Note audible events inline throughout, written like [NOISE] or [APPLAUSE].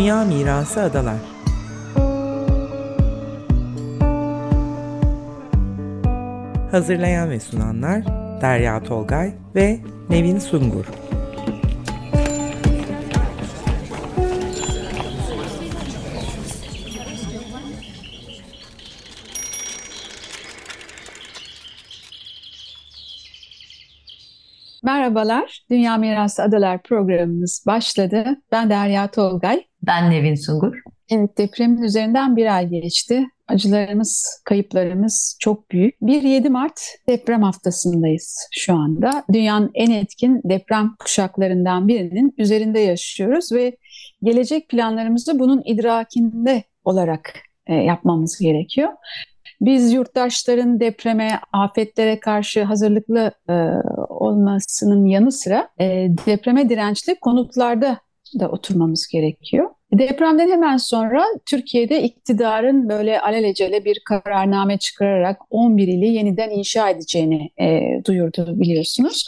Dünya Mirası Adalar. Hazırlayan ve sunanlar Derya Tolgay ve Nevin Sungur Merhabalar, Dünya Mirası Adalar programımız başladı. Ben Derya Tolgay. Ben Nevin Sungur. Evet, depremin üzerinden bir ay geçti. Acılarımız, kayıplarımız çok büyük. 1-7 Mart deprem haftasındayız şu anda. Dünyanın en etkin deprem kuşaklarından birinin üzerinde yaşıyoruz ve gelecek planlarımızı bunun idrakinde olarak e, yapmamız gerekiyor. Biz yurttaşların depreme, afetlere karşı hazırlıklı e, olmasının yanı sıra e, depreme dirençli konutlarda da oturmamız gerekiyor. Depremden hemen sonra Türkiye'de iktidarın böyle alelacele bir kararname çıkararak 11 ili yeniden inşa edeceğini e, duyurdu biliyorsunuz.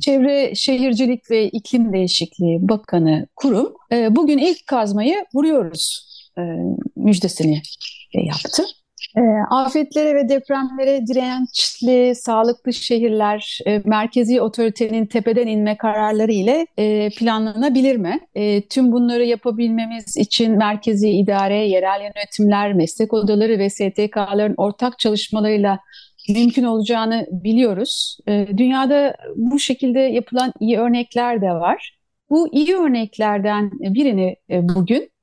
Çevre Şehircilik ve İklim Değişikliği Bakanı kurum e, bugün ilk kazmayı vuruyoruz e, müjdesini yaptı. E, afetlere ve depremlere dirençli, sağlıklı şehirler e, merkezi otoritenin tepeden inme kararları ile e, planlanabilir mi? E, tüm bunları yapabilmemiz için merkezi idare, yerel yönetimler, meslek odaları ve STK'ların ortak çalışmalarıyla mümkün olacağını biliyoruz. E, dünyada bu şekilde yapılan iyi örnekler de var. Bu iyi örneklerden birini e, bugün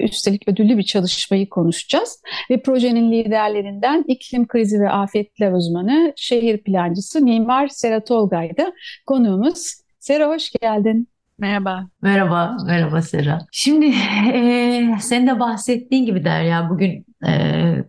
üstelik ödüllü bir çalışmayı konuşacağız. Ve projenin liderlerinden iklim krizi ve afetler uzmanı, şehir plancısı Mimar Sera Tolgay'da konuğumuz. Sera hoş geldin. Merhaba. Merhaba, merhaba Sera. Şimdi e, sen de bahsettiğin gibi Derya bugün e,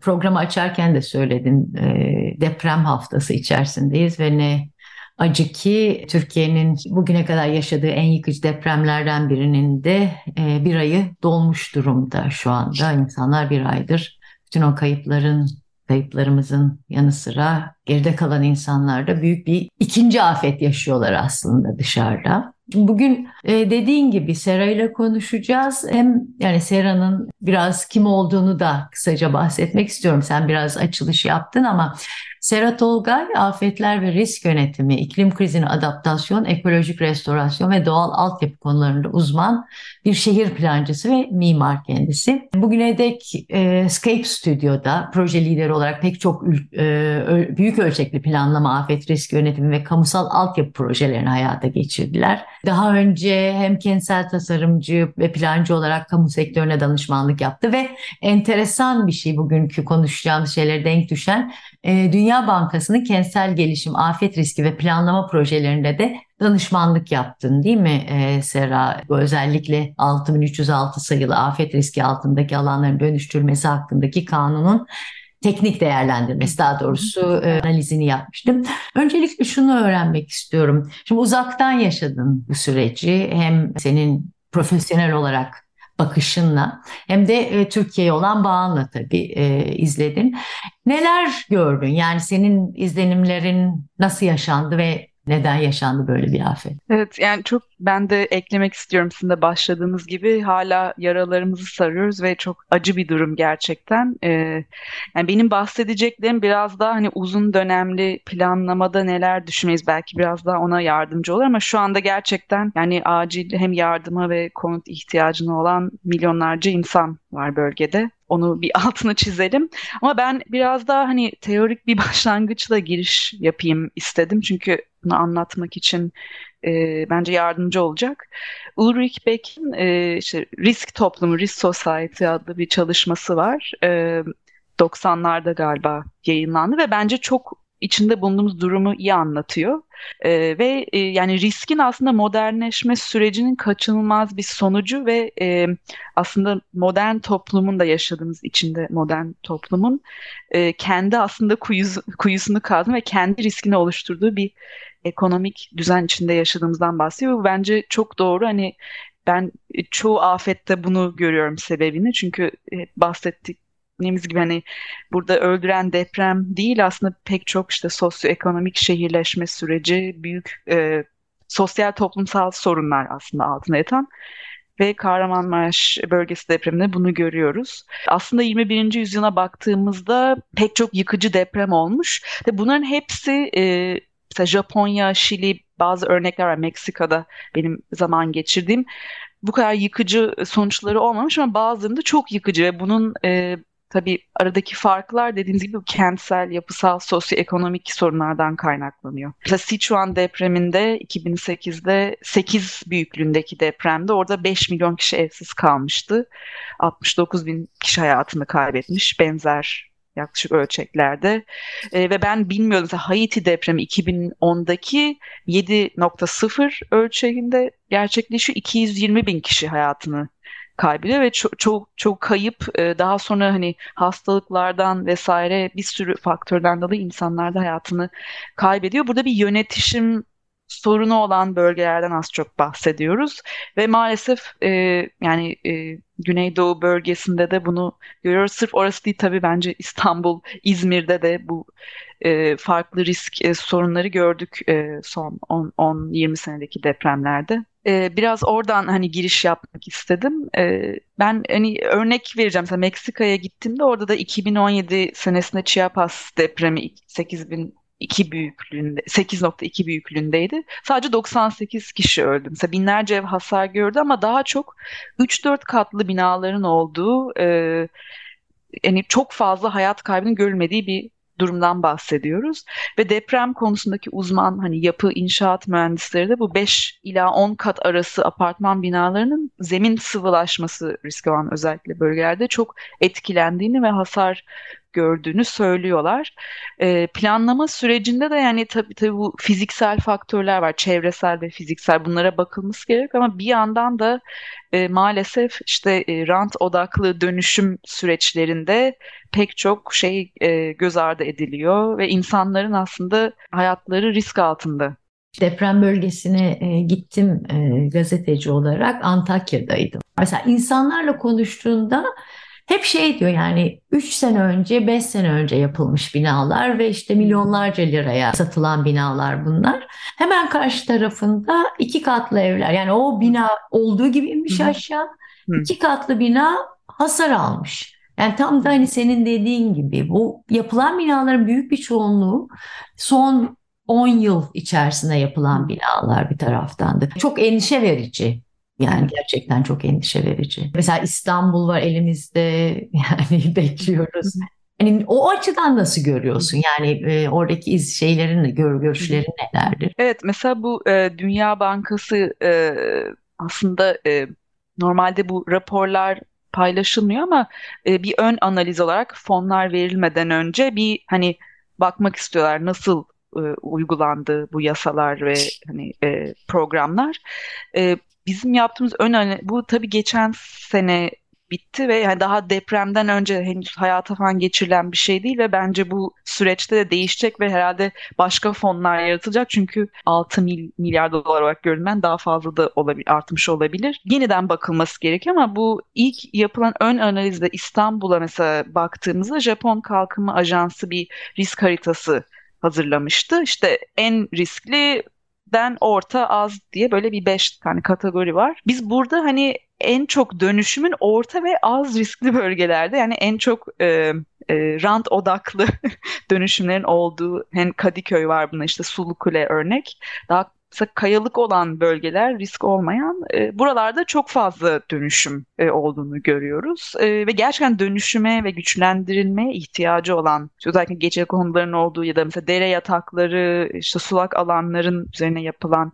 programı açarken de söyledin e, deprem haftası içerisindeyiz ve ne acı ki Türkiye'nin bugüne kadar yaşadığı en yıkıcı depremlerden birinin de e, bir ayı dolmuş durumda şu anda. İnsanlar bir aydır bütün o kayıpların kayıplarımızın yanı sıra geride kalan insanlar da büyük bir ikinci afet yaşıyorlar aslında dışarıda. Bugün e, dediğin gibi Sera ile konuşacağız. Hem yani Sera'nın biraz kim olduğunu da kısaca bahsetmek istiyorum. Sen biraz açılış yaptın ama Sera Tolgay, afetler ve risk yönetimi, iklim krizine adaptasyon, ekolojik restorasyon ve doğal altyapı konularında uzman bir şehir plancısı ve mimar kendisi. Bugüne dek e, Scape Studio'da proje lideri olarak pek çok e, büyük ölçekli planlama, afet risk yönetimi ve kamusal altyapı projelerini hayata geçirdiler. Daha önce hem kentsel tasarımcı ve plancı olarak kamu sektörüne danışmanlık yaptı ve enteresan bir şey bugünkü konuşacağımız şeylere denk düşen e, Dünya Bankası'nın kentsel gelişim, afet riski ve planlama projelerinde de danışmanlık yaptın değil mi e, Sera? Özellikle 6306 sayılı afet riski altındaki alanların dönüştürülmesi hakkındaki kanunun teknik değerlendirmesi daha doğrusu e, analizini yapmıştım. Öncelikle şunu öğrenmek istiyorum. Şimdi uzaktan yaşadın bu süreci. Hem senin profesyonel olarak bakışınla hem de e, Türkiye'ye olan bağınla tabii e, izledin. Neler gördün? Yani senin izlenimlerin nasıl yaşandı ve neden yaşandı böyle bir afet? Evet yani çok ben de eklemek istiyorum sizin de başladığınız gibi hala yaralarımızı sarıyoruz ve çok acı bir durum gerçekten. Ee, yani benim bahsedeceklerim biraz daha hani uzun dönemli planlamada neler düşünmeyiz belki biraz daha ona yardımcı olur ama şu anda gerçekten yani acil hem yardıma ve konut ihtiyacına olan milyonlarca insan var bölgede. Onu bir [LAUGHS] altına çizelim. Ama ben biraz daha hani teorik bir [LAUGHS] başlangıçla giriş yapayım istedim. Çünkü bunu anlatmak için e, bence yardımcı olacak. Ulrich Beck'in e, işte Risk Toplumu, Risk Society adlı bir çalışması var. E, 90'larda galiba yayınlandı ve bence çok içinde bulunduğumuz durumu iyi anlatıyor. E, ve e, yani riskin aslında modernleşme sürecinin kaçınılmaz bir sonucu ve e, aslında modern toplumun da yaşadığımız içinde modern toplumun e, kendi aslında kuyuz, kuyusunu kazma ve kendi riskini oluşturduğu bir ekonomik düzen içinde yaşadığımızdan bahsediyor. Bu bence çok doğru. Hani ben çoğu afette bunu görüyorum sebebini. Çünkü bahsettik bahsettiğimiz gibi hani burada öldüren deprem değil aslında pek çok işte sosyoekonomik şehirleşme süreci, büyük e, sosyal toplumsal sorunlar aslında altına yatan. ve Kahramanmaraş bölgesi depreminde bunu görüyoruz. Aslında 21. yüzyıla baktığımızda pek çok yıkıcı deprem olmuş ve bunların hepsi e, mesela Japonya, Şili bazı örnekler var Meksika'da benim zaman geçirdiğim bu kadar yıkıcı sonuçları olmamış ama bazılarında çok yıkıcı ve bunun e, tabii aradaki farklar dediğiniz gibi kentsel, yapısal, sosyoekonomik sorunlardan kaynaklanıyor. Mesela Sichuan depreminde 2008'de 8 büyüklüğündeki depremde orada 5 milyon kişi evsiz kalmıştı. 69 bin kişi hayatını kaybetmiş. Benzer yaklaşık ölçeklerde. E, ve ben bilmiyordum mesela Haiti depremi 2010'daki 7.0 ölçeğinde gerçekleşiyor. 220 bin kişi hayatını kaybediyor ve çok çok çok kayıp e, daha sonra hani hastalıklardan vesaire bir sürü faktörden dolayı insanlar da hayatını kaybediyor. Burada bir yönetişim sorunu olan bölgelerden az çok bahsediyoruz ve maalesef e, yani e, Güneydoğu bölgesinde de bunu görüyoruz. Sırf orası değil tabii bence İstanbul, İzmir'de de bu e, farklı risk e, sorunları gördük e, son 10-20 senedeki depremlerde. E, biraz oradan hani giriş yapmak istedim. E, ben hani örnek vereceğim. Mesela Meksika'ya gittiğimde orada da 2017 senesinde Chiapas depremi 8000 2 büyüklüğünde 8.2 büyüklüğündeydi. Sadece 98 kişi öldü. Mesela binlerce ev hasar gördü ama daha çok 3-4 katlı binaların olduğu e, yani çok fazla hayat kaybının görülmediği bir durumdan bahsediyoruz. Ve deprem konusundaki uzman hani yapı inşaat mühendisleri de bu 5 ila 10 kat arası apartman binalarının zemin sıvılaşması riski olan özellikle bölgelerde çok etkilendiğini ve hasar gördüğünü söylüyorlar. E, planlama sürecinde de yani tabii tabii bu fiziksel faktörler var, çevresel ve fiziksel bunlara bakılması gerek ama bir yandan da e, maalesef işte e, rant odaklı dönüşüm süreçlerinde pek çok şey e, göz ardı ediliyor ve insanların aslında hayatları risk altında deprem bölgesine e, gittim e, gazeteci olarak Antakya'daydım. Mesela insanlarla konuştuğunda hep şey diyor yani 3 sene önce 5 sene önce yapılmış binalar ve işte milyonlarca liraya satılan binalar bunlar. Hemen karşı tarafında iki katlı evler yani o bina olduğu gibi inmiş aşağı. iki katlı bina hasar almış. Yani tam da hani senin dediğin gibi bu yapılan binaların büyük bir çoğunluğu son 10 yıl içerisinde yapılan binalar bir taraftan da. Çok endişe verici. Yani gerçekten çok endişe verici. Mesela İstanbul var elimizde [LAUGHS] yani bekliyoruz. Yani o açıdan nasıl görüyorsun? Yani e, oradaki iz şeylerin, gör, görüşlerin nelerdir? Evet, mesela bu e, Dünya Bankası e, aslında e, normalde bu raporlar paylaşılmıyor ama e, bir ön analiz olarak fonlar verilmeden önce bir hani bakmak istiyorlar nasıl e, uygulandı bu yasalar ve hani e, programlar. E, bizim yaptığımız ön bu tabii geçen sene bitti ve yani daha depremden önce henüz hayata falan geçirilen bir şey değil ve bence bu süreçte de değişecek ve herhalde başka fonlar yaratılacak çünkü 6 mil, milyar dolar olarak görünen daha fazla da olabilir, artmış olabilir. Yeniden bakılması gerekiyor ama bu ilk yapılan ön analizde İstanbul'a mesela baktığımızda Japon Kalkınma Ajansı bir risk haritası hazırlamıştı. İşte en riskli den orta az diye böyle bir beş tane kategori var. Biz burada hani en çok dönüşümün orta ve az riskli bölgelerde yani en çok e, e, rant odaklı [LAUGHS] dönüşümlerin olduğu hem Kadıköy var buna işte Sulukule örnek daha kayalık olan bölgeler risk olmayan e, buralarda çok fazla dönüşüm e, olduğunu görüyoruz e, ve gerçekten dönüşüme ve güçlendirilmeye ihtiyacı olan özellikle gece konuların olduğu ya da mesela dere yatakları işte sulak alanların üzerine yapılan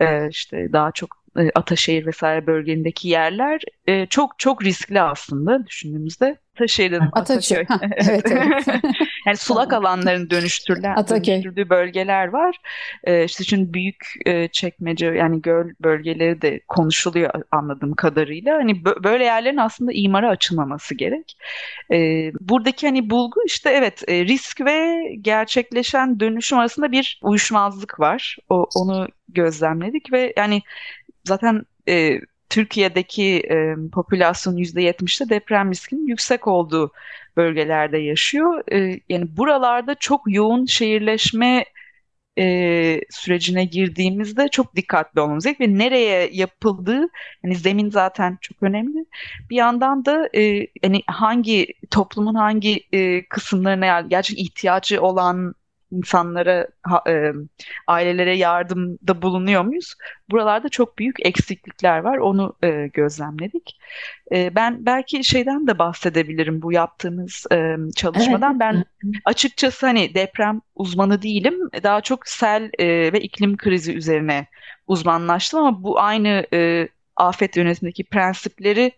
e, işte daha çok e, Ataşehir vesaire bölgelerindeki yerler e, çok çok riskli aslında düşündüğümüzde. Ataşehir dedim. Ataköy. [LAUGHS] evet, evet. [LAUGHS] yani sulak alanların dönüştürülen, dönüştürdüğü bölgeler var. E, işte şimdi büyük e, çekmece yani göl bölgeleri de konuşuluyor anladığım kadarıyla. Hani böyle yerlerin aslında imara açılmaması gerek. E, buradaki hani bulgu işte evet e, risk ve gerçekleşen dönüşüm arasında bir uyuşmazlık var. O, onu gözlemledik ve yani zaten e, Türkiye'deki e, popülasyon %70'de deprem riskinin yüksek olduğu bölgelerde yaşıyor. E, yani buralarda çok yoğun şehirleşme e, sürecine girdiğimizde çok dikkatli olmamız gerekiyor ve nereye yapıldığı hani zemin zaten çok önemli. Bir yandan da e, hani hangi toplumun hangi e, kısımlarına yani gerçekten ihtiyacı olan insanlara, e, ailelere yardımda bulunuyor muyuz? Buralarda çok büyük eksiklikler var. Onu e, gözlemledik. E, ben belki şeyden de bahsedebilirim bu yaptığımız e, çalışmadan. Evet. Ben açıkçası hani deprem uzmanı değilim. Daha çok sel e, ve iklim krizi üzerine uzmanlaştım ama bu aynı e, afet yönetimindeki prensipleri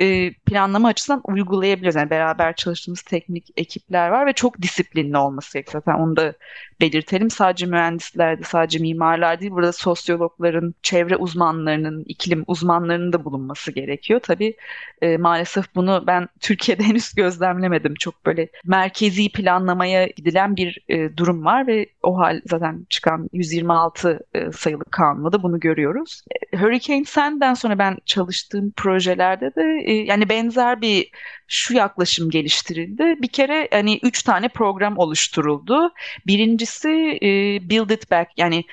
e, planlama açısından uygulayabiliyoruz. Yani beraber çalıştığımız teknik ekipler var ve çok disiplinli olması gerekiyor. Zaten onu da belirtelim. Sadece mühendisler de, sadece mimarlar değil. Burada sosyologların, çevre uzmanlarının, iklim uzmanlarının da bulunması gerekiyor. Tabii e, maalesef bunu ben [LAUGHS] Türkiye'de henüz gözlemlemedim. Çok böyle merkezi planlamaya gidilen bir e, durum var ve o hal zaten çıkan 126 e, sayılı kanunda da bunu görüyoruz. E, Hurricane Sand'den sonra ben çalıştığım projelerde de e, yani benzer bir şu yaklaşım geliştirildi. Bir kere hani üç tane program oluşturuldu. Birincisi e, Build It Back yani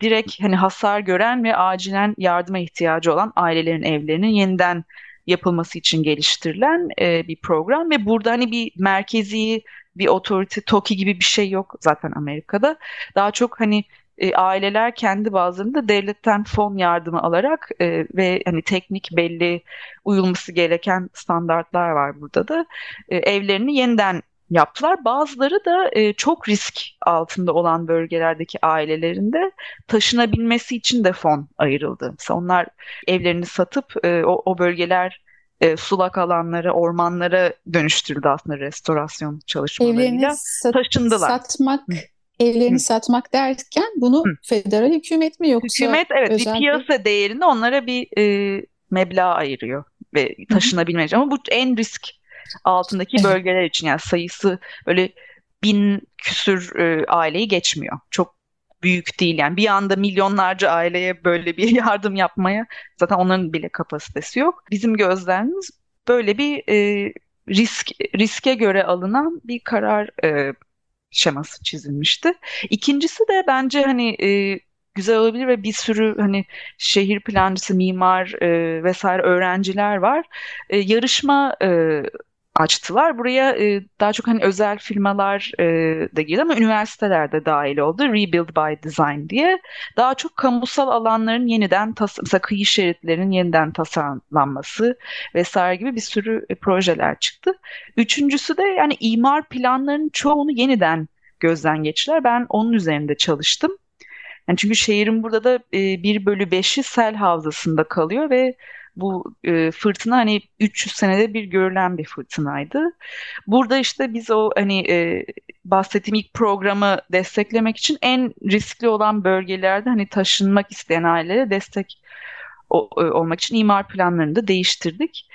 direkt hani hasar gören ve acilen yardıma ihtiyacı olan ailelerin evlerinin yeniden yapılması için geliştirilen e, bir program ve burada hani bir merkezi bir otorite TOKİ gibi bir şey yok zaten Amerika'da. Daha çok hani e, aileler kendi bazılarında devletten fon yardımı alarak e, ve hani teknik belli uyulması gereken standartlar var burada da e, evlerini yeniden yaptılar. Bazıları da e, çok risk altında olan bölgelerdeki ailelerinde taşınabilmesi için de fon ayrıldı. Mesela onlar evlerini satıp e, o, o bölgeler e, sulak alanlara, ormanlara dönüştürüldü aslında restorasyon çalışmalarıyla. Evlerini sat, Taşındılar. satmak evlerini Hı. satmak derken bunu Hı. federal hükümet mi yoksa Hükümet evet özel bir piyasa değerinde onlara bir e, meblağ ayırıyor ve taşınabilmek için. Ama bu en risk altındaki evet. bölgeler için yani sayısı böyle bin küsür e, aileyi geçmiyor. Çok büyük değil yani bir anda milyonlarca aileye böyle bir [LAUGHS] yardım yapmaya zaten onların bile kapasitesi yok. Bizim gözlerimiz böyle bir e, risk riske göre alınan bir karar e, şeması çizilmişti. İkincisi de bence hani e, güzel olabilir ve bir sürü hani şehir plancısı, mimar e, vesaire öğrenciler var. E, yarışma e, açtılar. Buraya e, daha çok hani özel firmalar e, da girdi ama üniversiteler de dahil oldu. Rebuild by Design diye. Daha çok kamusal alanların yeniden tas mesela kıyı şeritlerinin yeniden tasarlanması vesaire gibi bir sürü e, projeler çıktı. Üçüncüsü de yani imar planlarının çoğunu yeniden gözden geçtiler. Ben onun üzerinde çalıştım. Yani çünkü şehrin burada da e, 1 bölü 5'i sel havzasında kalıyor ve bu e, fırtına hani 300 senede bir görülen bir fırtınaydı. Burada işte biz o hani e, bahsettiğim ilk programı desteklemek için en riskli olan bölgelerde hani taşınmak isteyen ailelere destek o, e, olmak için imar planlarını da değiştirdik.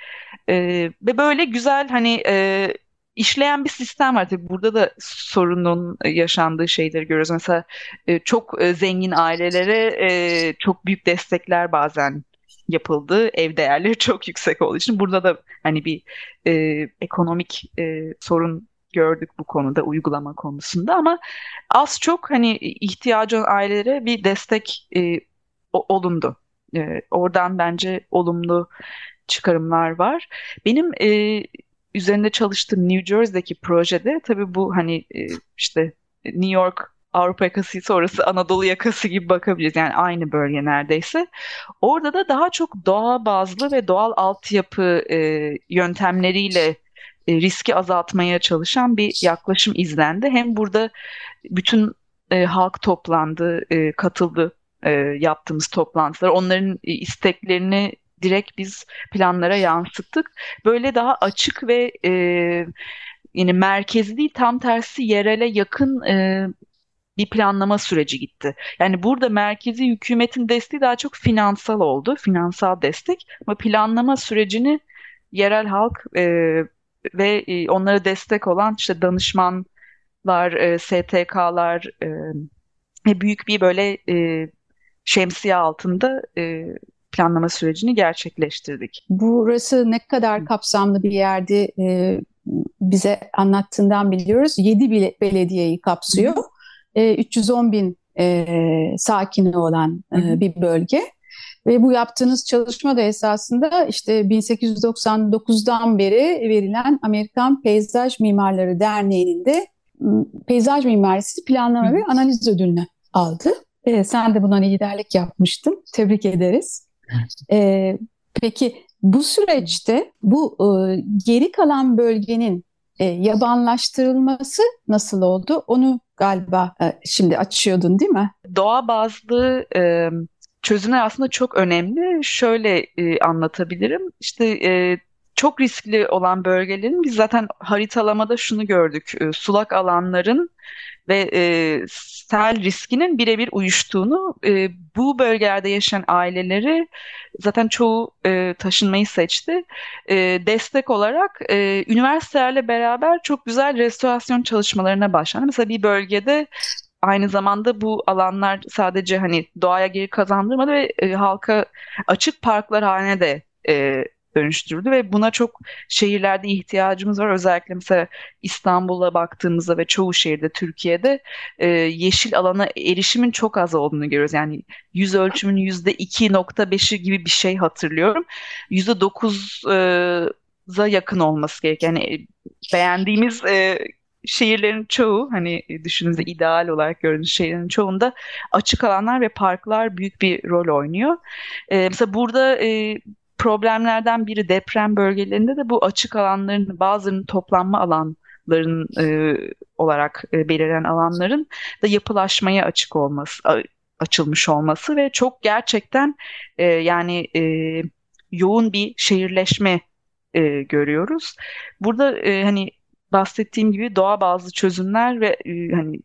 E, ve böyle güzel hani e, işleyen bir sistem var. Tabii burada da sorunun yaşandığı şeyleri görüyoruz. Mesela e, çok e, zengin ailelere çok büyük destekler bazen yapıldı. Ev değerleri [LAUGHS] çok yüksek olduğu için burada da hani bir e, ekonomik e, sorun gördük bu konuda uygulama konusunda ama az çok hani ihtiyacı olan ailelere bir destek e, olundu. E, oradan bence olumlu çıkarımlar var. Benim e, üzerinde çalıştığım New Jersey'deki projede tabii bu hani e, işte New York Avrupa yakası sonrası Anadolu yakası gibi bakabiliriz. Yani aynı bölge neredeyse. Orada da daha çok doğa bazlı ve doğal altyapı e, yöntemleriyle e, riski azaltmaya çalışan bir yaklaşım izlendi. Hem burada bütün e, halk toplandı, e, katıldı e, yaptığımız toplantılar. Onların e, isteklerini direkt biz planlara yansıttık. Böyle daha açık ve e, yani merkezi değil tam tersi yerele yakın e, bir planlama süreci gitti. Yani burada merkezi hükümetin desteği daha çok finansal oldu, finansal destek ama planlama sürecini yerel halk e, ve e, onlara destek olan işte danışmanlar, e, STK'lar e, büyük bir böyle e, şemsiye altında e, planlama sürecini gerçekleştirdik. Burası ne kadar kapsamlı bir yerdi e, bize anlattığından biliyoruz. 7 belediyeyi kapsıyor. E, 310 bin e, sakini olan e, bir bölge. Ve bu yaptığınız çalışma da esasında işte 1899'dan beri verilen Amerikan Peyzaj Mimarları Derneği'nin de peyzaj mimarisi planlama ve analiz ödülünü aldı. E, sen de buna liderlik yapmıştın. Tebrik ederiz. E, peki bu süreçte bu e, geri kalan bölgenin e, yabanlaştırılması nasıl oldu? Onu galiba e, şimdi açıyordun değil mi? Doğa bazlı e, çözümler aslında çok önemli. Şöyle e, anlatabilirim. İşte çok riskli olan bölgelerin biz zaten haritalamada şunu gördük. Sulak alanların ve e, sel riskinin birebir uyuştuğunu e, bu bölgelerde yaşayan aileleri zaten çoğu e, taşınmayı seçti. E, destek olarak e, üniversitelerle beraber çok güzel restorasyon çalışmalarına başlandı. Mesela bir bölgede aynı zamanda bu alanlar sadece hani doğaya geri kazandırmadı ve e, halka açık parklar haline de e, dönüştürdü ve buna çok şehirlerde ihtiyacımız var. Özellikle mesela İstanbul'a baktığımızda ve çoğu şehirde Türkiye'de e, yeşil alana erişimin çok az olduğunu görüyoruz. Yani yüz ölçümün yüzde 2.5'i gibi bir şey hatırlıyorum. Yüzde 9'a yakın olması gerek. Yani e, beğendiğimiz e, şehirlerin çoğu hani düşününüzde ideal olarak gördüğünüz şehirlerin çoğunda açık alanlar ve parklar büyük bir rol oynuyor. Ee, mesela burada e, problemlerden biri deprem bölgelerinde de bu açık alanların bazılarının toplanma alanların e, olarak e, belirlenen alanların da yapılaşmaya açık olması açılmış olması ve çok gerçekten e, yani e, yoğun bir şehirleşme e, görüyoruz. Burada e, hani bahsettiğim gibi doğa bazlı çözümler ve e, hani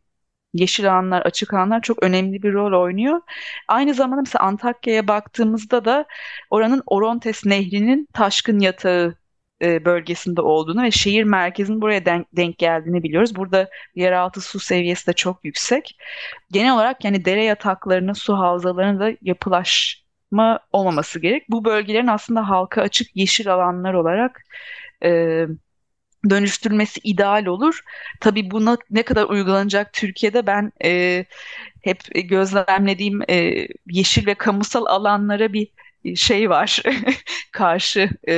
yeşil alanlar, açık alanlar çok önemli bir rol oynuyor. Aynı zamanda mesela Antakya'ya baktığımızda da oranın Orontes Nehri'nin taşkın yatağı e, bölgesinde olduğunu ve şehir merkezinin buraya denk, denk geldiğini biliyoruz. Burada yeraltı su seviyesi de çok yüksek. Genel olarak yani dere yataklarının, su havzalarının da yapılaşma olmaması gerek. Bu bölgelerin aslında halka açık yeşil alanlar olarak e, dönüştürülmesi ideal olur. Tabii buna ne kadar uygulanacak Türkiye'de ben e, hep gözlemlediğim e, yeşil ve kamusal alanlara bir şey var [LAUGHS] karşı e,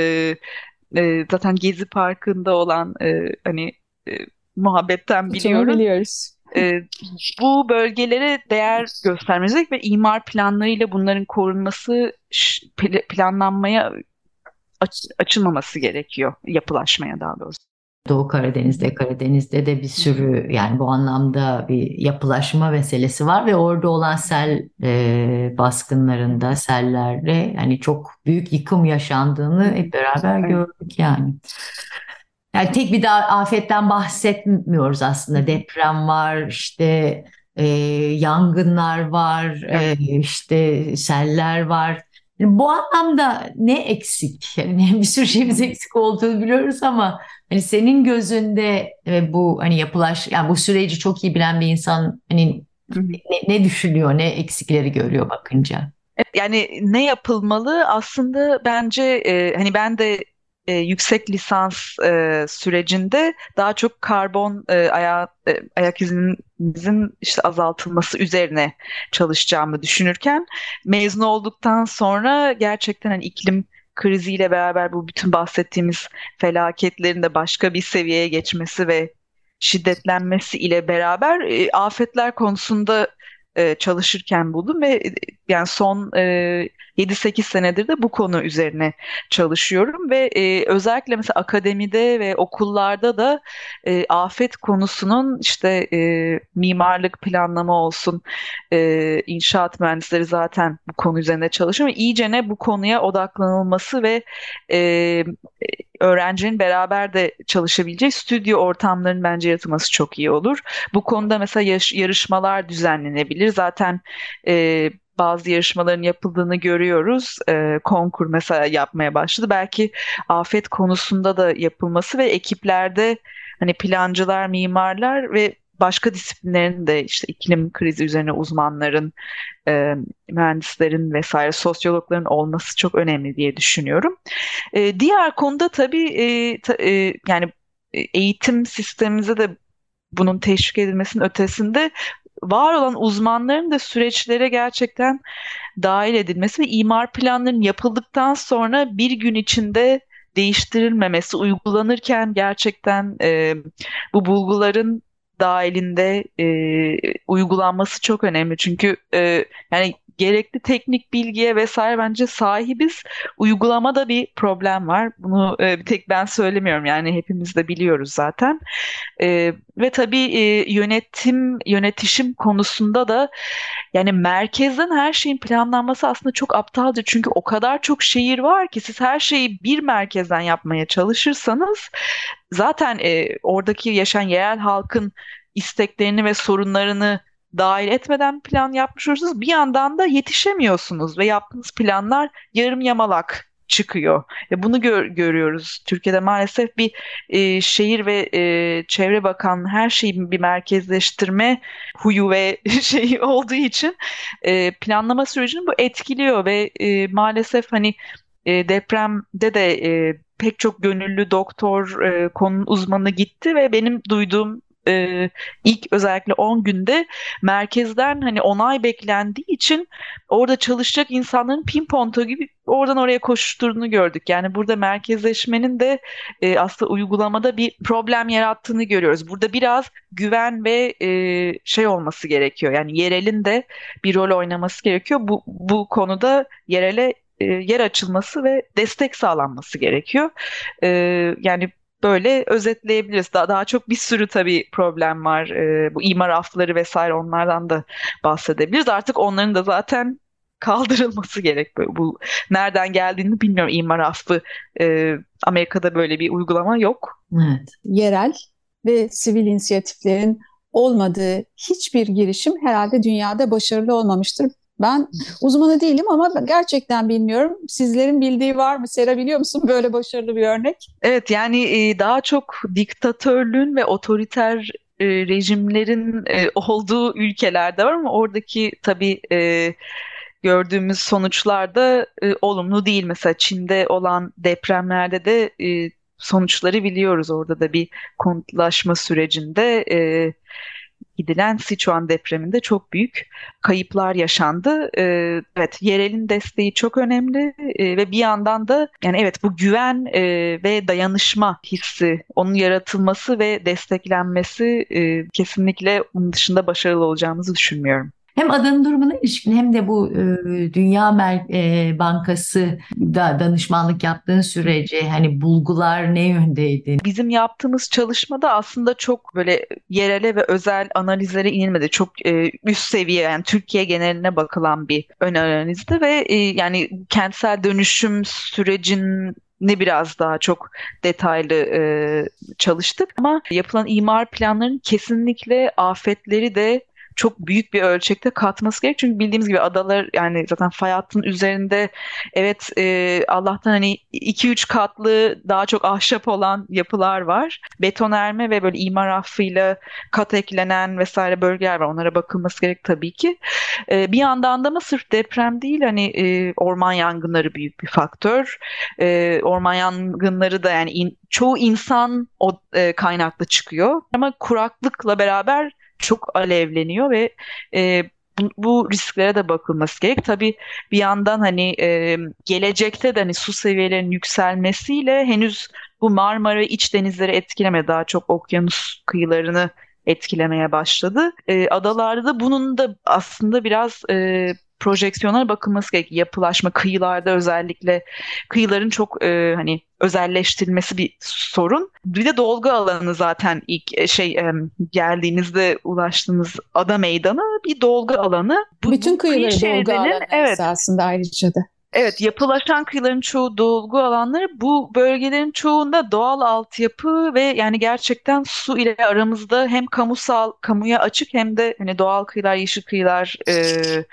e, zaten Gezi Parkı'nda olan e, hani e, muhabbetten biliyorum. biliyoruz. E, bu bölgelere değer göstermemiz ve imar planlarıyla bunların korunması planlanmaya aç, açılmaması gerekiyor yapılaşmaya daha doğrusu. Doğu Karadeniz'de, Karadeniz'de de bir sürü yani bu anlamda bir yapılaşma meselesi var ve orada olan sel e, baskınlarında, sellerde yani çok büyük yıkım yaşandığını hep beraber gördük yani. Yani tek bir daha afetten bahsetmiyoruz aslında. Deprem var, işte e, yangınlar var, e, işte seller var. Bu anlamda ne eksik? Yani [LAUGHS] bir sürü şeyimiz eksik olduğunu biliyoruz ama hani senin gözünde ve bu hani yapılaş yani bu süreci çok iyi bilen bir insan hani ne, ne düşünüyor, ne eksikleri görüyor bakınca? Yani ne yapılmalı? Aslında bence e, hani ben de e, yüksek lisans e, sürecinde daha çok karbon e, aya, e, ayak izimizin işte azaltılması üzerine çalışacağımı düşünürken mezun olduktan sonra gerçekten hani iklim kriziyle beraber bu bütün bahsettiğimiz felaketlerin de başka bir seviyeye geçmesi ve şiddetlenmesi ile beraber e, afetler konusunda e, çalışırken buldum ve e, yani son e, 7-8 senedir de bu konu üzerine çalışıyorum ve e, özellikle mesela akademide ve okullarda da afet konusunun işte mimarlık planlama olsun inşaat mühendisleri zaten bu konu üzerinde çalışıyor. İyice ne bu konuya odaklanılması ve öğrencinin beraber de çalışabileceği stüdyo ortamlarının bence yaratılması çok iyi olur. Bu konuda mesela yarışmalar düzenlenebilir. Zaten e, bazı yarışmaların yapıldığını görüyoruz. E, konkur mesela yapmaya başladı. Belki afet konusunda da yapılması ve ekiplerde hani plancılar, mimarlar ve başka disiplinlerin de işte iklim krizi üzerine uzmanların, e, mühendislerin vesaire sosyologların olması çok önemli diye düşünüyorum. E, diğer konuda tabii e, ta, e, yani eğitim sistemimize de bunun teşvik edilmesinin ötesinde var olan uzmanların da süreçlere gerçekten dahil edilmesi ve imar planlarının yapıldıktan sonra bir gün içinde değiştirilmemesi, uygulanırken gerçekten e, bu bulguların dahilinde e, uygulanması çok önemli. Çünkü e, yani gerekli teknik bilgiye vesaire bence sahibiz. Uygulamada bir problem var. Bunu e, bir tek ben söylemiyorum yani hepimiz de biliyoruz zaten. E, ve tabii e, yönetim, yönetişim konusunda da yani merkezden her şeyin planlanması aslında çok aptalca. Çünkü o kadar çok şehir var ki siz her şeyi bir merkezden yapmaya çalışırsanız zaten e, oradaki yaşayan yerel halkın isteklerini ve sorunlarını dahil etmeden plan yapmış olursunuz. Bir yandan da yetişemiyorsunuz ve yaptığınız planlar yarım yamalak çıkıyor. Ve bunu gör, görüyoruz. Türkiye'de maalesef bir e, şehir ve e, çevre bakan her şeyin bir merkezleştirme huyu ve [LAUGHS] şeyi olduğu için e, planlama sürecini bu etkiliyor ve e, maalesef hani e, depremde de e, pek çok gönüllü doktor, e, konunun uzmanı gitti ve benim duyduğum e, ilk özellikle 10 günde merkezden hani onay beklendiği için orada çalışacak insanların pinponto gibi oradan oraya koşuşturduğunu gördük. Yani burada merkezleşmenin de e, aslında uygulamada bir problem yarattığını görüyoruz. Burada biraz güven ve e, şey olması gerekiyor. Yani yerelin de bir rol oynaması gerekiyor. Bu, bu konuda yerele e, yer açılması ve destek sağlanması gerekiyor. E, yani böyle özetleyebiliriz. Daha, daha çok bir sürü tabii problem var. E, bu imar afları vesaire onlardan da bahsedebiliriz. Artık onların da zaten [LAUGHS] kaldırılması gerek. Bu, bu nereden geldiğini bilmiyorum imar affı. E, Amerika'da böyle bir uygulama yok. Evet. Yerel ve sivil inisiyatiflerin olmadığı hiçbir girişim herhalde dünyada başarılı olmamıştır. Ben uzmanı değilim ama gerçekten bilmiyorum. Sizlerin bildiği var mı? Sera biliyor musun [LAUGHS] böyle başarılı bir örnek? Evet yani e, daha çok diktatörlüğün ve otoriter e, rejimlerin e, [LAUGHS] olduğu ülkelerde var ama oradaki tabii gördüğümüz sonuçlar da olumlu değil. Mesela Çin'de olan depremlerde de sonuçları biliyoruz. Orada da bir konutlaşma sürecinde gidilen Sichuan depreminde çok büyük kayıplar yaşandı. Ee, evet yerelin desteği çok önemli ee, ve bir yandan da yani evet bu güven e, ve dayanışma hissi onun yaratılması ve desteklenmesi e, kesinlikle onun dışında başarılı olacağımızı düşünmüyorum. Hem adanın durumuna ilişkin hem de bu e, Dünya Mer e, Bankası da danışmanlık yaptığın sürece hani bulgular ne yöndeydi? Bizim yaptığımız çalışmada aslında çok böyle yerele ve özel analizlere inilmedi. Çok e, üst seviye yani Türkiye geneline bakılan bir ön analizdi ve e, yani kentsel dönüşüm sürecin ne biraz daha çok detaylı e, çalıştık ama yapılan imar planlarının kesinlikle afetleri de çok büyük bir ölçekte katması gerek. Çünkü bildiğimiz gibi adalar yani zaten fay hattının üzerinde evet e, Allah'tan hani 2-3 katlı daha çok ahşap olan yapılar var. Betonerme ve böyle imar affıyla kat eklenen vesaire bölgeler var. Onlara bakılması gerek tabii ki. E, bir yandan da mı sırf deprem değil hani e, orman yangınları büyük bir faktör. E, orman yangınları da yani in, çoğu insan o e, kaynaklı çıkıyor. Ama kuraklıkla beraber çok alevleniyor ve e, bu, bu risklere de bakılması gerek. Tabii bir yandan hani e, gelecekte de hani su seviyelerinin yükselmesiyle henüz bu Marmara iç denizleri etkileme daha çok okyanus kıyılarını etkilemeye başladı. E, adalarda da bunun da aslında biraz e, projeksiyonlara bakılması gerek. Yapılaşma kıyılarda özellikle kıyıların çok e, hani özelleştirilmesi bir sorun. Bir de dolgu alanı zaten ilk e, şey e, geldiğinizde ulaştığınız ada meydanı bir dolgu alanı. Bu, Bütün kıyıları kıyı dolgu alanı evet, aslında ayrıca da. Evet, yapılaşan kıyıların çoğu dolgu alanları bu bölgelerin çoğunda doğal altyapı ve yani gerçekten su ile aramızda hem kamusal, kamuya açık hem de hani doğal kıyılar, yeşil kıyılar e,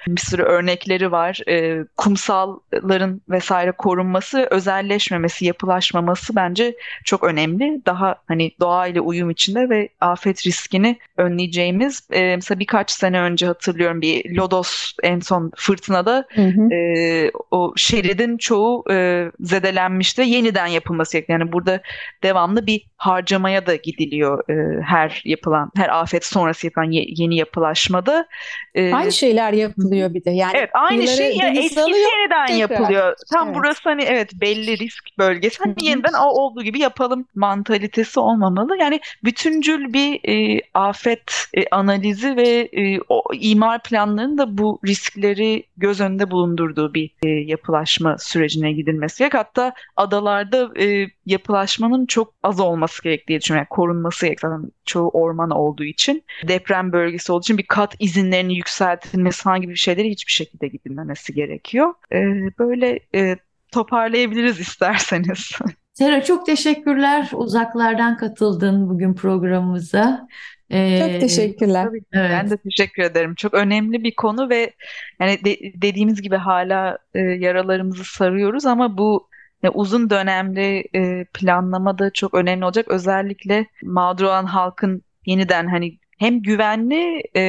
bir sürü örnekleri var. E, kumsalların vesaire korunması özelleşmemesi, yapılaşmaması bence çok önemli. Daha hani doğayla uyum içinde ve afet riskini önleyeceğimiz. E, mesela birkaç sene önce hatırlıyorum bir Lodos en son fırtınada hı hı. E, o şeridin çoğu e, zedelenmişti. Yeniden yapılması gerekiyor. Yani burada devamlı bir harcamaya da gidiliyor e, her yapılan, her afet sonrası yapılan ye, yeni yapılaşmada. E, aynı şeyler yapılıyor bir de. Yani evet aynı şey yani eski yeniden tekrar. yapılıyor. Tam evet. burası hani evet belli risk bölgesi. Hani yeniden olduğu gibi yapalım mantalitesi olmamalı. Yani bütüncül bir e, afet e, analizi ve e, o imar planlarının da bu riskleri göz önünde bulundurduğu bir e, yapılaşma sürecine gidilmesi gerek. Hatta adalarda e, yapılaşmanın çok az olması gerektiği düşünüyorum. Yani korunması gerek. Çoğu orman olduğu için. Deprem bölgesi olduğu için bir kat izinlerinin yükseltilmesi falan gibi şeyleri hiçbir şekilde gidilmemesi gerekiyor. E, böyle e, toparlayabiliriz [LAUGHS] isterseniz. Sera çok teşekkürler. Uzaklardan katıldın bugün programımıza. Ee, Çok teşekkürler. Tabii, evet. Ben de teşekkür ederim. Çok önemli bir konu ve yani de, dediğimiz gibi hala e, yaralarımızı sarıyoruz ama bu e, uzun dönemli e, planlamada çok önemli olacak. Özellikle mağdur olan halkın yeniden hani hem güvenli e,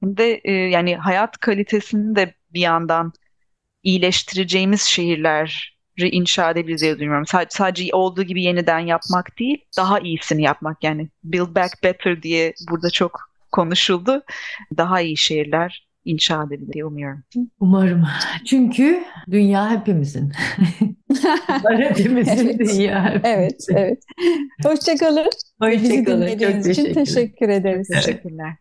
hem de e, yani hayat kalitesini de bir yandan iyileştireceğimiz şehirler inşa edebiliriz diye düşünüyorum. Sadece, sadece olduğu gibi yeniden yapmak değil, daha iyisini yapmak yani build back better diye burada çok konuşuldu. Daha iyi şehirler inşa edebilir diye umuyorum. Umarım. Çünkü dünya hepimizin. hepimizin [LAUGHS] evet. dünya. Hepimizin. Evet, evet. Hoşçakalın. Hoşçakalın. Bizi dinlediğiniz için teşekkür ederiz. Teşekkürler.